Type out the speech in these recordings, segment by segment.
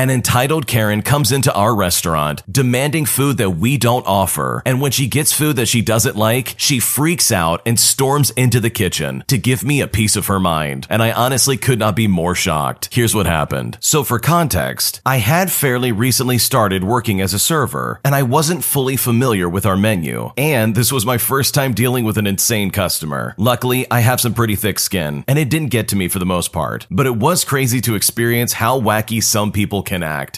An entitled Karen comes into our restaurant demanding food that we don't offer. And when she gets food that she doesn't like, she freaks out and storms into the kitchen to give me a piece of her mind. And I honestly could not be more shocked. Here's what happened. So for context, I had fairly recently started working as a server and I wasn't fully familiar with our menu. And this was my first time dealing with an insane customer. Luckily, I have some pretty thick skin and it didn't get to me for the most part, but it was crazy to experience how wacky some people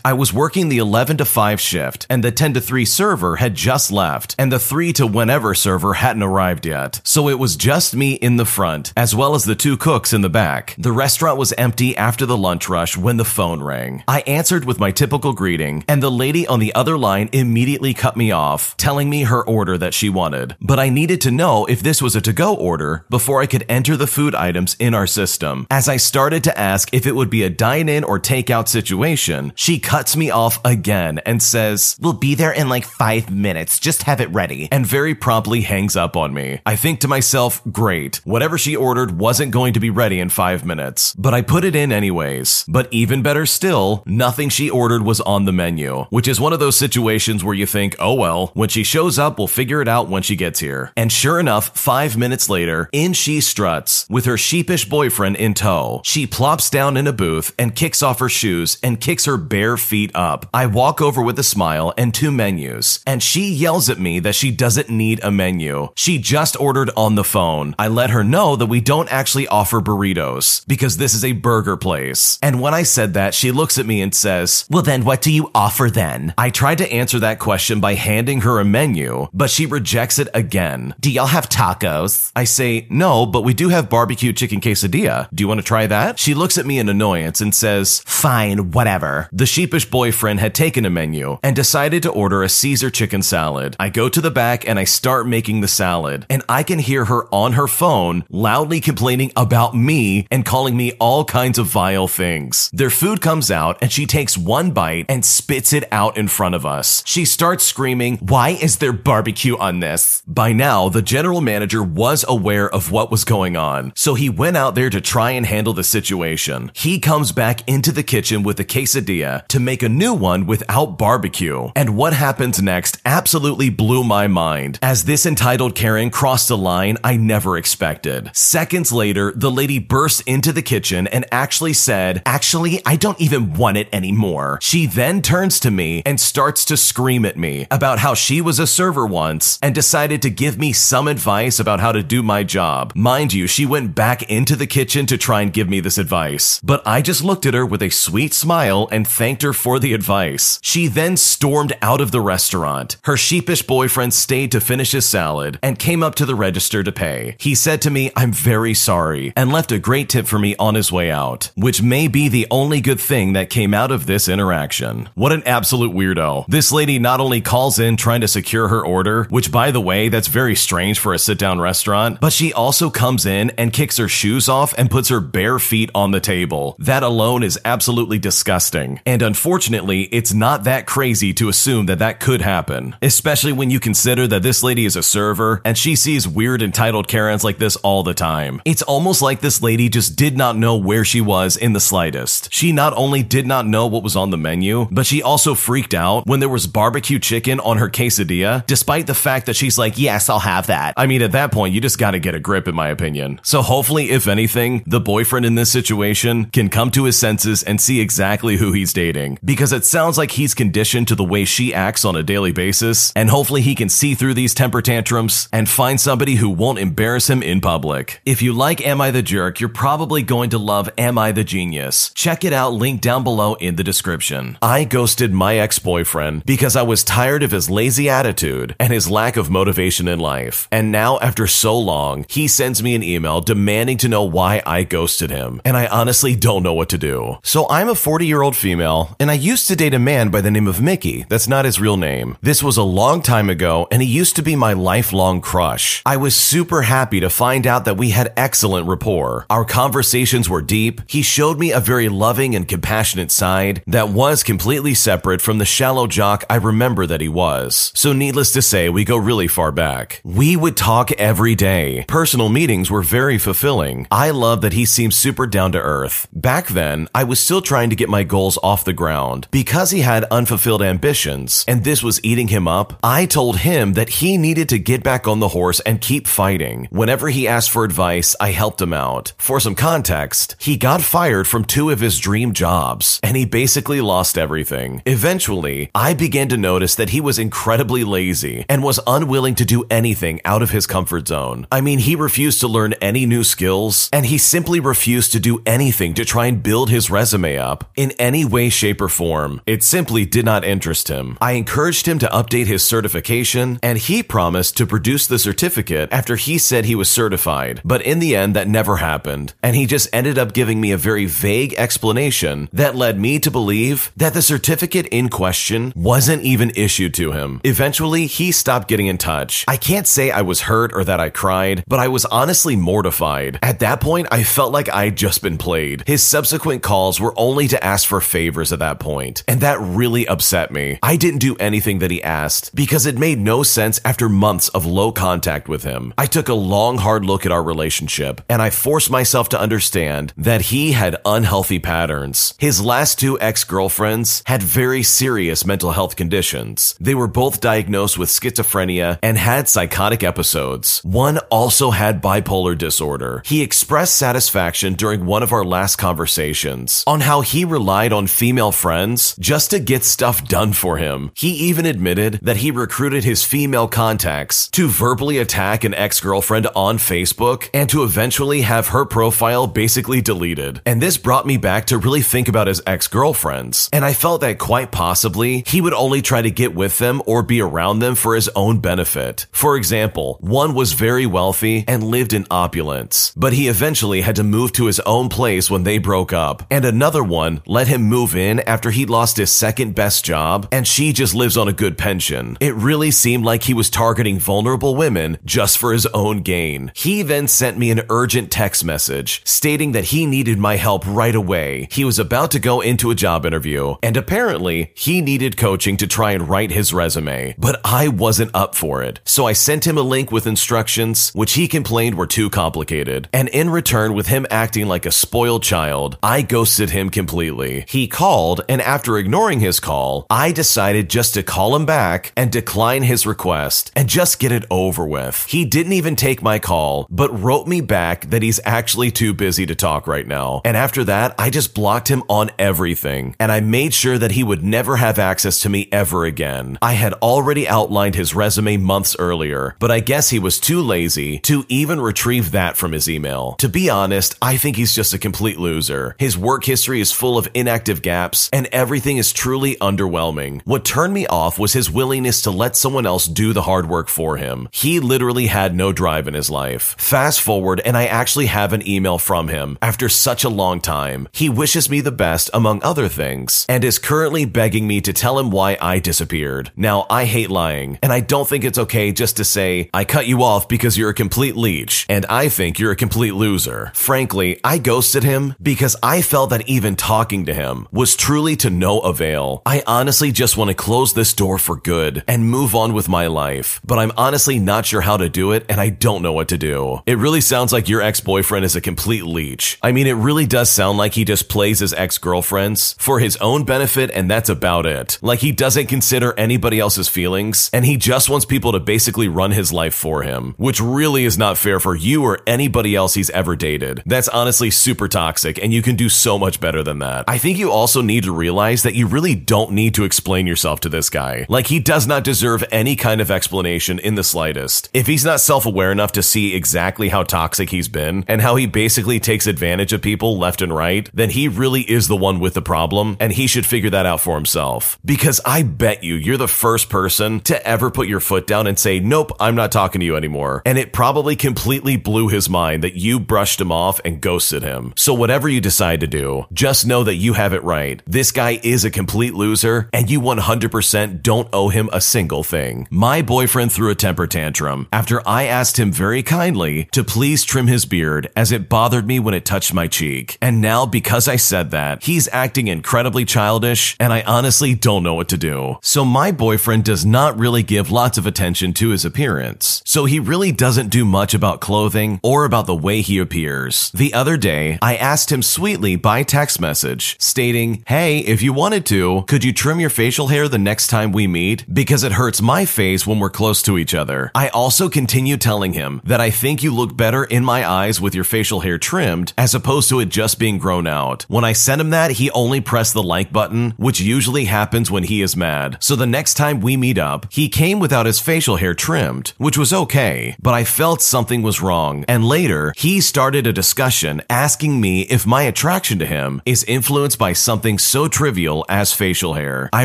I was working the 11 to 5 shift and the 10 to 3 server had just left and the 3 to whenever server hadn't arrived yet. So it was just me in the front as well as the two cooks in the back. The restaurant was empty after the lunch rush when the phone rang. I answered with my typical greeting and the lady on the other line immediately cut me off, telling me her order that she wanted. But I needed to know if this was a to go order before I could enter the food items in our system. As I started to ask if it would be a dine in or takeout situation, she cuts me off again and says, We'll be there in like five minutes. Just have it ready. And very promptly hangs up on me. I think to myself, great. Whatever she ordered wasn't going to be ready in five minutes. But I put it in anyways. But even better still, nothing she ordered was on the menu, which is one of those situations where you think, oh well, when she shows up, we'll figure it out when she gets here. And sure enough, five minutes later, in she struts with her sheepish boyfriend in tow. She plops down in a booth and kicks off her shoes and kicks her bare feet up. I walk over with a smile and two menus, and she yells at me that she doesn't need a menu. She just ordered on the phone. I let her know that we don't actually offer burritos because this is a burger place. And when I said that, she looks at me and says, Well, then what do you offer then? I tried to answer that question by handing her a menu, but she rejects it again. Do y'all have tacos? I say, No, but we do have barbecue chicken quesadilla. Do you want to try that? She looks at me in annoyance and says, Fine, whatever. The sheepish boyfriend had taken a menu and decided to order a Caesar chicken salad. I go to the back and I start making the salad, and I can hear her on her phone loudly complaining about me and calling me all kinds of vile things. Their food comes out and she takes one bite and spits it out in front of us. She starts screaming, Why is there barbecue on this? By now, the general manager was aware of what was going on, so he went out there to try and handle the situation. He comes back into the kitchen with a quesadilla to make a new one without barbecue. And what happens next absolutely blew my mind, as this entitled Karen crossed a line I never expected. Seconds later, the lady burst into the kitchen and actually said, Actually, I don't even want it anymore. She then turns to me and starts to scream at me about how she was a server once and decided to give me some advice about how to do my job. Mind you, she went back into the kitchen to try and give me this advice, but I just looked at her with a sweet smile and thanked her for the advice. She then stormed out of the restaurant. Her sheepish boyfriend stayed to finish his salad and came up to the register to pay. He said to me, I'm very sorry, and left a great tip for me on his way out, which may be the only good thing that came out of this interaction. What an absolute weirdo. This lady not only calls in trying to secure her order, which by the way, that's very strange for a sit down restaurant, but she also comes in and kicks her shoes off and puts her bare feet on the table. That alone is absolutely disgusting. And unfortunately, it's not that crazy to assume that that could happen, especially when you consider that this lady is a server and she sees weird entitled Karens like this all the time. It's almost like this lady just did not know where she was in the slightest. She not only did not know what was on the menu, but she also freaked out when there was barbecue chicken on her quesadilla, despite the fact that she's like, yes, I'll have that. I mean, at that point, you just gotta get a grip, in my opinion. So hopefully, if anything, the boyfriend in this situation can come to his senses and see exactly who he's dating, because it sounds like he's conditioned to the way she acts on a daily basis, and hopefully he can see through these temper tantrums and find somebody who won't embarrass him in public. If you like Am I the Jerk, you're probably going to love Am I the Genius. Check it out, link down below in the description. I ghosted my ex boyfriend because I was tired of his lazy attitude and his lack of motivation in life. And now, after so long, he sends me an email demanding to know why I ghosted him. And I honestly don't know what to do. So I'm a 40 year old female, and I used to date a man by the name of Mickey. That's not his real name. This was a long time ago, and he used to be my lifelong crush. I was super happy to find out that we had excellent rapport. Our conversations were deep. He showed me a very loving and compassionate side that was completely separate from the shallow jock I remember that he was. So, needless to say, we go really far back. We would talk every day. Personal meetings were very fulfilling. I love that he seems super down to earth. Back then, I was still trying to get my goals off the ground. Because he had unfulfilled ambitions and this was eating him up, I told him that he needed to get back on the horse and keep fighting. Whenever he asked for advice, I helped him out. For some context, he got fired from two of his dream jobs and he basically lost everything. Eventually, I began to notice that he was incredibly lazy and was unwilling to do anything out of his comfort zone. I mean, he refused to learn any new skills and he simply refused to do anything to try and build his resume up in any way, shape, or form. It simply did not interest him. I encouraged him to update his certification and he promised to produce the certificate after he said he was certified. But in the end, that never happened. And he just ended up giving me a very vague explanation that led me to believe that the certificate in question wasn't even issued to him. Eventually, he stopped getting in touch. I can't say I was hurt or that I cried, but I was honestly mortified. At that point, I felt like I'd just been played. His subsequent calls were only to ask for favors at that point, and that really upset me. I didn't do anything that he asked because it made no sense after months of low contact with him. I took a long, hard look at our relationship, and I forced myself to understand that he had unhealthy patterns. His last two ex girlfriends had very serious mental health conditions. They were both diagnosed with schizophrenia and had psychotic episodes. One also had bipolar disorder. He expressed satisfaction during one of our last conversations on how he relied on female friends just to get stuff done for him. He even admitted that he recruited his female contacts to verbally attack an ex girlfriend on Facebook and to eventually have her profile basically deleted. And this brought me back to really think about his ex girlfriends. And I felt that quite possibly he would only try to get with them or be around them for his own benefit. For example, one was very wealthy and lived in opulence, but he eventually had to move to his own place when they broke up. And another one let him move in after he'd lost his second best job and she just lives on a good pension. It really seemed like he was targeting vulnerable women just for his own gain. He then sent me an urgent text message stating that he needed my help right away. He was about to go into a job interview and apparently he needed coaching to try and write his resume, but I wasn't up for it. So I sent him a link with instructions, which he complained were too complicated. And in return, with him acting like a spoiled child, I ghosted him completely. He called, and after ignoring his call, I decided just to call him back and decline his request and just get it over with. He didn't even take my call, but wrote me back that he's actually too busy to talk right now. And after that, I just blocked him on everything. And I made sure that he would never have access to me ever again. I had already outlined his resume months earlier, but I guess he was too lazy to even retrieve that from his email. To be honest, I think he's just a complete loser. His work history is full of inactive gaps, and everything is truly underwhelming. What turned me off was his willingness to let someone else do the hard work for him. He literally had no drive in his life. Fast forward, and I actually have an email from him after such a long time. He wishes me the best, among other things, and is currently begging me to tell him why I disappeared. Now, I hate lying, and I don't think it's okay just to say, I cut you off because you're a complete leech, and I think you're a complete loser. Frankly, I ghosted him because I felt that even talking to him was truly to no avail. I honestly just want to close this door for good and move on with my life, but I'm honestly not sure how to do it, and I don't know what to do. It really sounds like your ex boyfriend is a complete leech. I mean, it really does sound like he just plays his ex girlfriends for his own benefit, and that's about it. Like he doesn't consider anybody else's feelings, and he just wants people to basically run his life for him, which really is not fair for you or anybody else he's ever dated. That's honestly super toxic, and you can do so much better than that. I think you also need to realize that you really don't need to explain yourself to this guy. Like, he does not deserve any kind of explanation in the slightest. If he's not self aware enough to see exactly how toxic he's been and how he basically takes advantage of people left and right, then he really is the one with the problem, and he should figure that out for himself. Because I bet you you're the first person to ever put your foot down and say, Nope, I'm not talking to you anymore. And it probably completely blew his mind that you brushed him off and ghosted him. So, whatever you decide to do, just know that you have it right. This guy is a complete loser, and you 100% don't owe him a single thing. My boyfriend threw a temper tantrum after I asked him very kindly to please trim his beard as it bothered me when it touched my cheek. And now, because I said that, he's acting incredibly childish, and I honestly don't know what to do. So, my boyfriend does not really give lots of attention to his appearance. So, he really doesn't do much about clothing or about the way he appears. The other day, I asked him sweetly by text message, stating, Hey, if you wanted to, could you trim your facial hair the next time we meet? Because it hurts my face when we're close to each other. I also continue telling him that I think you look better in my eyes with your facial hair trimmed as opposed to it just being grown out. When I sent him that, he only pressed the like button, which usually happens when he is mad. So the next time we meet up, he came without his facial hair trimmed, which was okay, but I felt something was wrong. And later, he started a discussion asking me if my attraction to him is influenced by something so trivial as facial hair. I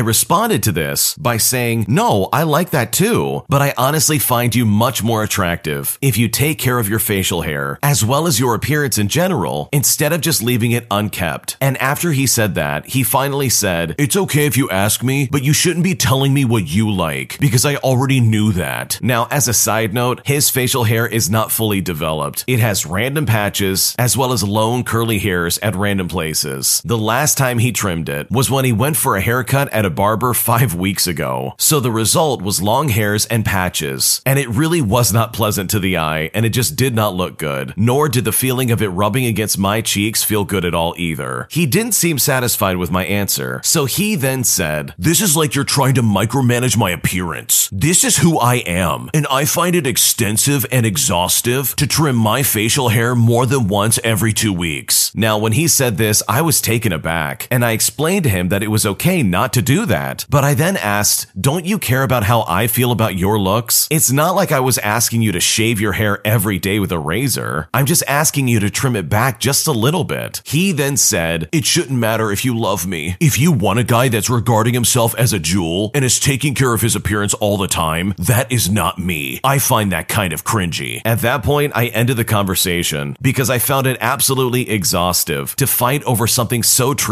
responded to this by saying, No, I like that too, but I honestly find you much more attractive if you take care of your facial hair, as well as your appearance in general, instead of just leaving it unkept. And after he said that, he finally said, It's okay if you ask me, but you shouldn't be telling me what you like, because I already knew that. Now, as a side note, his facial hair is not fully developed. It has random patches, as well as lone curly hairs at random places. The last time he trimmed it was when he went for a haircut at a barber five weeks ago. So the result was long hairs and patches, and it really was not pleasant to the eye, and it just did not look good, nor did the feeling of it rubbing against my cheeks feel good at all either. He didn't seem satisfied with my answer, so he then said, This is like you're trying to micromanage my appearance. This is who I am, and I find it extensive and exhaustive to trim my facial hair more than once every two weeks. Now, when he said this, I was taken aback, and I explained to him that it was okay not to do that. But I then asked, Don't you care about how I feel about your looks? It's not like I was asking you to shave your hair every day with a razor. I'm just asking you to trim it back just a little bit. He then said, It shouldn't matter if you love me. If you want a guy that's regarding himself as a jewel and is taking care of his appearance all the time, that is not me. I find that kind of cringy. At that point, I ended the conversation because I found it absolutely exhaustive to fight over something so trivial,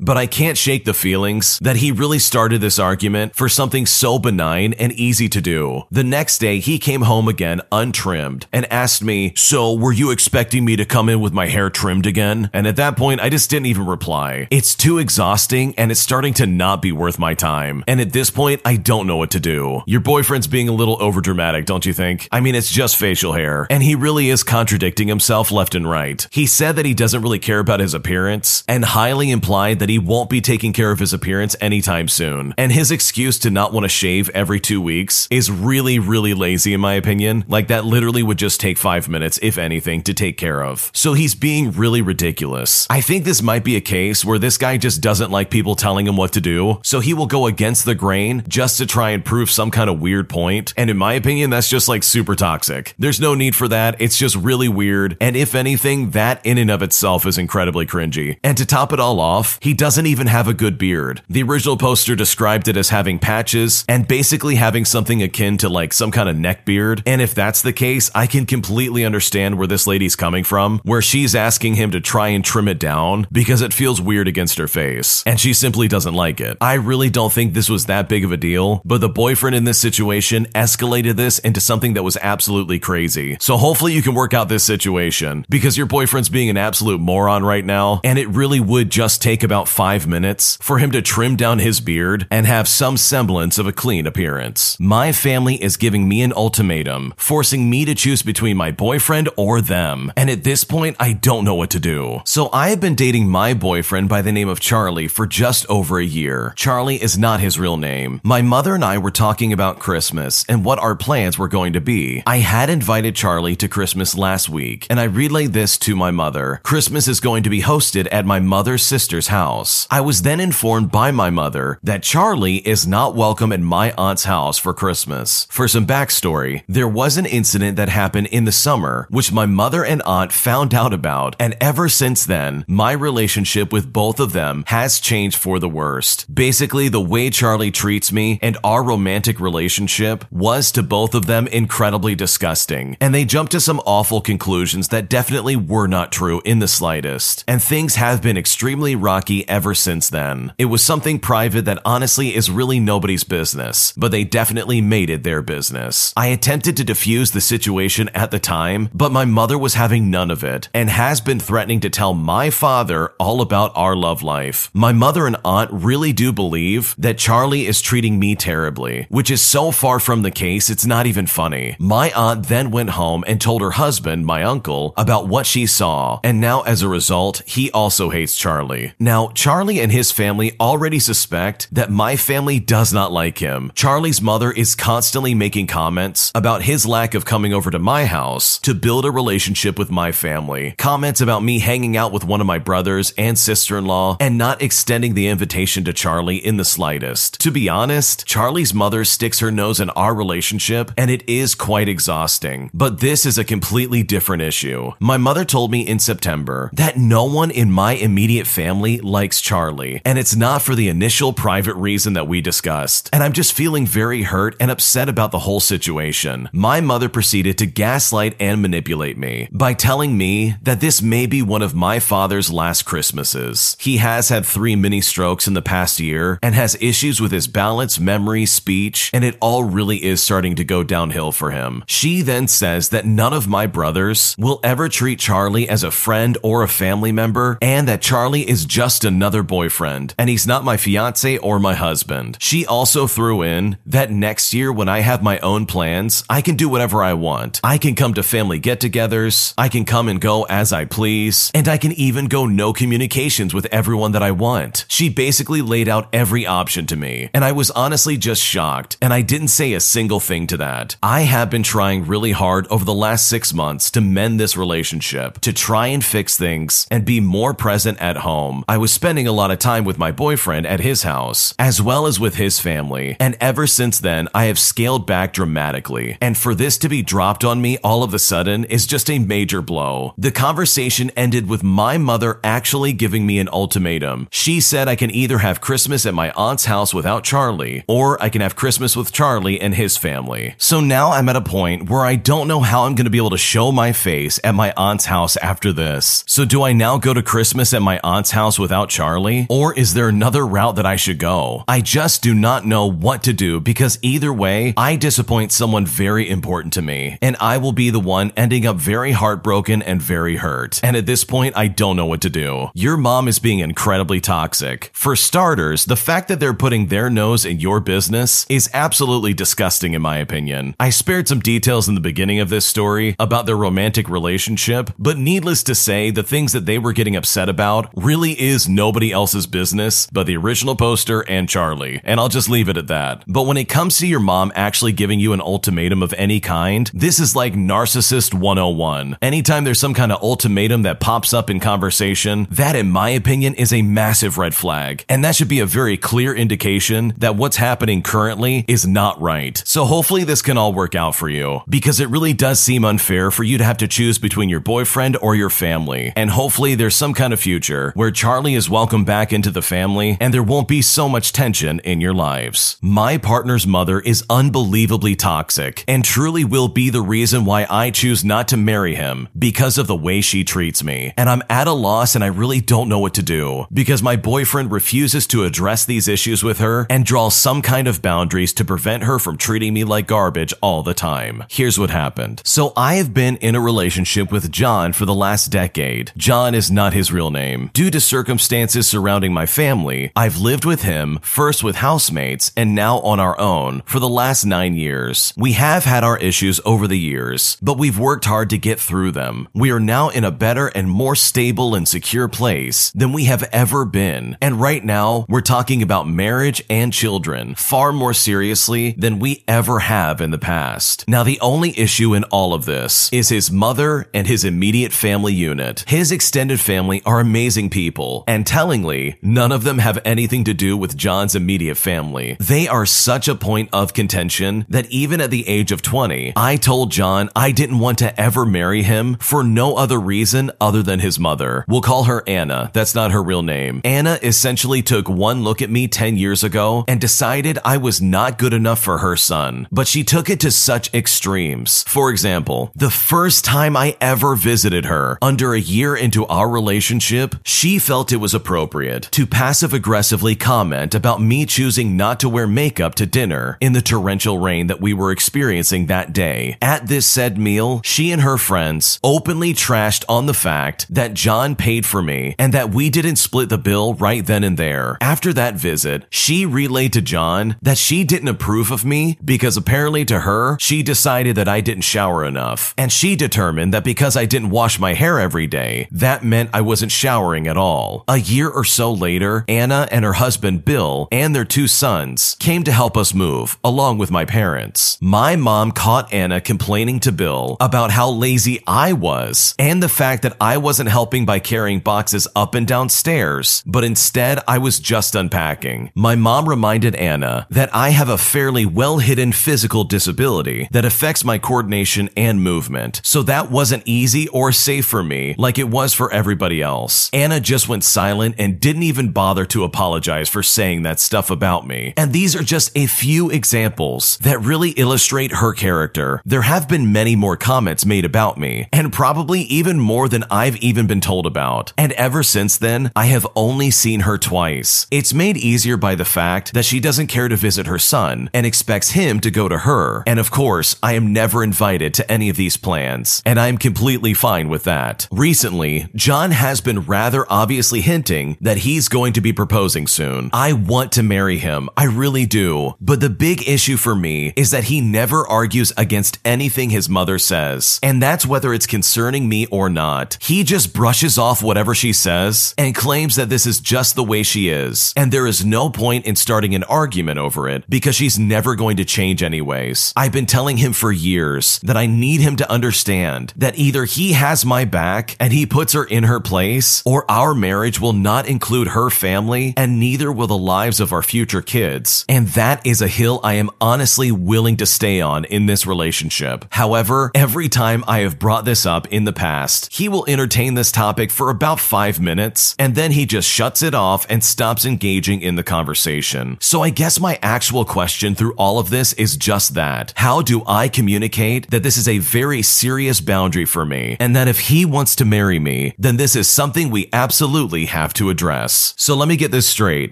but I can't shake the feelings that he really started this argument for something so benign and easy to do. The next day, he came home again untrimmed and asked me, So, were you expecting me to come in with my hair trimmed again? And at that point, I just didn't even reply. It's too exhausting and it's starting to not be worth my time. And at this point, I don't know what to do. Your boyfriend's being a little overdramatic, don't you think? I mean, it's just facial hair, and he really is contradicting himself left and right. He said that he doesn't really care about his appearance and highly implied that he won't be taking care of his appearance anytime soon. And his excuse to not want to shave every two weeks is really, really lazy in my opinion. Like that literally would just take five minutes, if anything, to take care of. So he's being really ridiculous. I think this might be a case where this guy just doesn't like people telling him what to do, so he will go against the grain just to try and prove some kind of weird point. And in my opinion, that's just like super toxic. There's no need for that. It's just really weird. And if anything, that in and of itself is incredibly cringy. And to top it all off, he doesn't even have a good beard. The original poster described it as having patches and basically having something akin to like some kind of neck beard. And if that's the case, I can completely understand where this lady's coming from, where she's asking him to try and trim it down because it feels weird against her face. And she simply doesn't like it. I really don't think this was that big of a deal, but the boyfriend in this situation escalated this into something that was absolutely crazy. So hopefully you can work out this situation because your boyfriend's being an absolute moron right now, and it really would just take about five minutes for him to trim down his beard and have some semblance of a clean appearance. My family is giving me an ultimatum, forcing me to choose between my boyfriend or them, and at this point, I don't know what to do. So I have been dating my boyfriend by the name of Charlie for just over a year. Charlie is not his real name. My mother and I were talking about Christmas and what our plans were going to be. I had invited Charlie to Christmas last week, and I relayed this to my mother. Christmas is going to be hosted at my mother's sister's house. I was then informed by my mother that Charlie is not welcome at my aunt's house for Christmas. For some backstory, there was an incident that happened in the summer, which my mother and aunt found out about, and ever since then, my relationship with both of them has changed for the worst. Basically, the way Charlie treats me and our romantic relationship was to both of them incredibly disgusting, and they jumped to some awful conclusions that definitely were not true in the slightest. And things have been extremely rocky ever since then. It was something private that honestly is really nobody's business, but they definitely made it their business. I attempted to defuse the situation at the time, but my mother was having none of it and has been threatening to tell my father all about our love life. My mother and aunt really do believe that Charlie is treating me terribly, which is so far from the case, it's not even funny. My aunt then went home and told her husband, my uncle, about what she saw, and now as a result, he also hates Charlie. Charlie. Now, Charlie and his family already suspect that my family does not like him. Charlie's mother is constantly making comments about his lack of coming over to my house to build a relationship with my family. Comments about me hanging out with one of my brothers and sister in law and not extending the invitation to Charlie in the slightest. To be honest, Charlie's mother sticks her nose in our relationship and it is quite exhausting. But this is a completely different issue. My mother told me in September that no one in my immediate family likes Charlie, and it's not for the initial private reason that we discussed. And I'm just feeling very hurt and upset about the whole situation. My mother proceeded to gaslight and manipulate me by telling me that this may be one of my father's last Christmases. He has had three mini strokes in the past year and has issues with his balance, memory, speech, and it all really is starting to go downhill for him. She then says that none of my brothers will ever treat Charlie as a friend or a family member, and that Charlie is just another boyfriend, and he's not my fiance or my husband. She also threw in that next year, when I have my own plans, I can do whatever I want. I can come to family get togethers, I can come and go as I please, and I can even go no communications with everyone that I want. She basically laid out every option to me, and I was honestly just shocked, and I didn't say a single thing to that. I have been trying really hard over the last six months to mend this relationship, to try and fix things and be more present at home. I was spending a lot of time with my boyfriend at his house, as well as with his family, and ever since then, I have scaled back dramatically. And for this to be dropped on me all of a sudden is just a major blow. The conversation ended with my mother actually giving me an ultimatum. She said I can either have Christmas at my aunt's house without Charlie, or I can have Christmas with Charlie and his family. So now I'm at a point where I don't know how I'm going to be able to show my face at my aunt's house after this. So do I now go to Christmas at my aunt's house without Charlie? Or is there another route that I should go? I just do not know what to do because either way, I disappoint someone very important to me, and I will be the one ending up very heartbroken and very hurt. And at this point, I don't know what to do. Your mom is being incredibly toxic. For starters, the fact that they're putting their nose in your business is absolutely disgusting in my opinion. I spared some details in the beginning of this story about their romantic relationship, but needless to say, the things that they were getting upset about really is nobody else's business but the original poster and Charlie. And I'll just leave it at that. But when it comes to your mom actually giving you an ultimatum of any kind, this is like narcissist 101. Anytime there's some kind of ultimatum that pops up in conversation, that in my opinion is a massive red flag. And that should be a very clear indication that what's happening currently is not right. So hopefully this can all work out for you because it really does seem unfair for you to have to choose between your boyfriend or your family. And hopefully there's some kind of future where Charlie is welcomed back into the family and there won't be so much tension in your lives. My partner's mother is unbelievably toxic and truly will be the reason why I choose not to marry him because of the way she treats me. And I'm at a loss and I really don't know what to do because my boyfriend refuses to address these issues with her and draw some kind of boundaries to prevent her from treating me like garbage all the time. Here's what happened. So I have been in a relationship with John for the last decade. John is not his real name. Due to circumstances surrounding my family, I've lived with him, first with housemates, and now on our own for the last nine years. We have had our issues over the years, but we've worked hard to get through them. We are now in a better and more stable and secure place than we have ever been. And right now, we're talking about marriage and children far more seriously than we ever have in the past. Now, the only issue in all of this is his mother and his immediate family unit. His extended family are amazing people, and tellingly, none of them have anything to do with John's immediate family. They are such a point of contention that even at the age of 20, I told John I didn't want to ever marry him for no other reason other than his mother. We'll call her Anna. That's not her real name. Anna essentially took one look at me 10 years ago and decided I was not good enough for her son, but she took it to such extremes. For example, the first time I ever visited her, under a year into our relationship, she felt it was appropriate to passive aggressively comment about me choosing not to wear makeup to dinner in the torrential rain that we were experiencing that day. At this said meal, she and her friends openly trashed on the fact that John paid for me and that we didn't split the bill right then and there. After that visit, she relayed to John that she didn't approve of me because apparently to her, she decided that I didn't shower enough. And she determined that because I didn't wash my hair every day, that meant I wasn't showering at all. All. A year or so later, Anna and her husband Bill and their two sons came to help us move, along with my parents. My mom caught Anna complaining to Bill about how lazy I was and the fact that I wasn't helping by carrying boxes up and down stairs, but instead I was just unpacking. My mom reminded Anna that I have a fairly well hidden physical disability that affects my coordination and movement, so that wasn't easy or safe for me like it was for everybody else. Anna just went silent and didn't even bother to apologize for saying that stuff about me. And these are just a few examples that really illustrate her character. There have been many more comments made about me, and probably even more than I've even been told about. And ever since then, I have only seen her twice. It's made easier by the fact that she doesn't care to visit her son and expects him to go to her. And of course, I am never invited to any of these plans, and I'm completely fine with that. Recently, John has been rather obviously hinting that he's going to be proposing soon. I want to marry him, I really do. But the big issue for me is that he never argues against anything his mother says, and that's whether it's concerning me or not. He just brushes off whatever she says and claims that this is just the way she is, and there is no point in starting an argument over it because she's never going to change anyways. I've been telling him for years that I need him to understand that either he has my back and he puts her in her place, or our marriage will not include her family and neither will the lives of our future kids. And that is a hill I am honestly willing to stay on in this relationship. However, every time I have brought this up in the past, he will entertain this topic for about five minutes and then he just shuts it off and stops engaging in the conversation. So I guess my actual question through all of this is just that. How do I communicate that this is a very serious boundary for me and that if he wants to marry me, then this is something we absolutely have to address. So let me get this straight.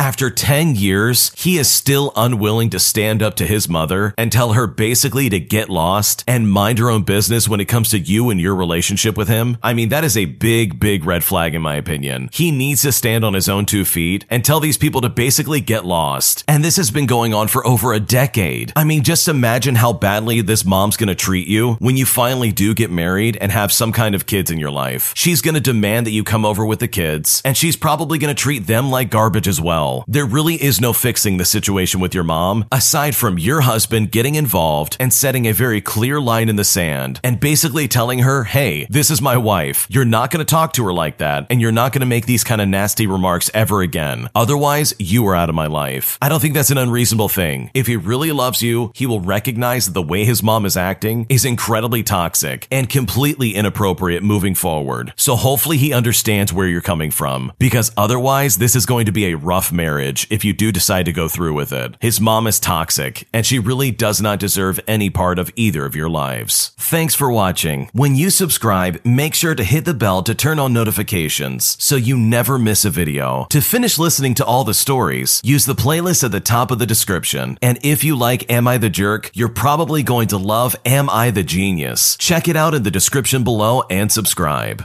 After 10 years, he is still unwilling to stand up to his mother and tell her basically to get lost and mind her own business when it comes to you and your relationship with him. I mean, that is a big, big red flag in my opinion. He needs to stand on his own two feet and tell these people to basically get lost. And this has been going on for over a decade. I mean, just imagine how badly this mom's gonna treat you when you finally do get married and have some kind of kids in your life. She's gonna demand that you come over with the kids, and she's probably gonna treat them like garbage as well. There really is no fixing the situation with your mom, aside from your husband getting involved and setting a very clear line in the sand and basically telling her, hey, this is my wife. You're not gonna talk to her like that, and you're not gonna make these kind of nasty remarks ever again. Otherwise, you are out of my life. I don't think that's an unreasonable thing. If he really loves you, he will recognize that the way his mom is acting is incredibly toxic and completely inappropriate moving forward. So hopefully he understands where you're coming from, because otherwise, this is going to be a rough marriage if you do decide to go through with it. His mom is toxic, and she really does not deserve any part of either of your lives. Thanks for watching. When you subscribe, make sure to hit the bell to turn on notifications so you never miss a video. To finish listening to all the stories, use the playlist at the top of the description. And if you like Am I the Jerk, you're probably going to love Am I the Genius. Check it out in the description below and subscribe.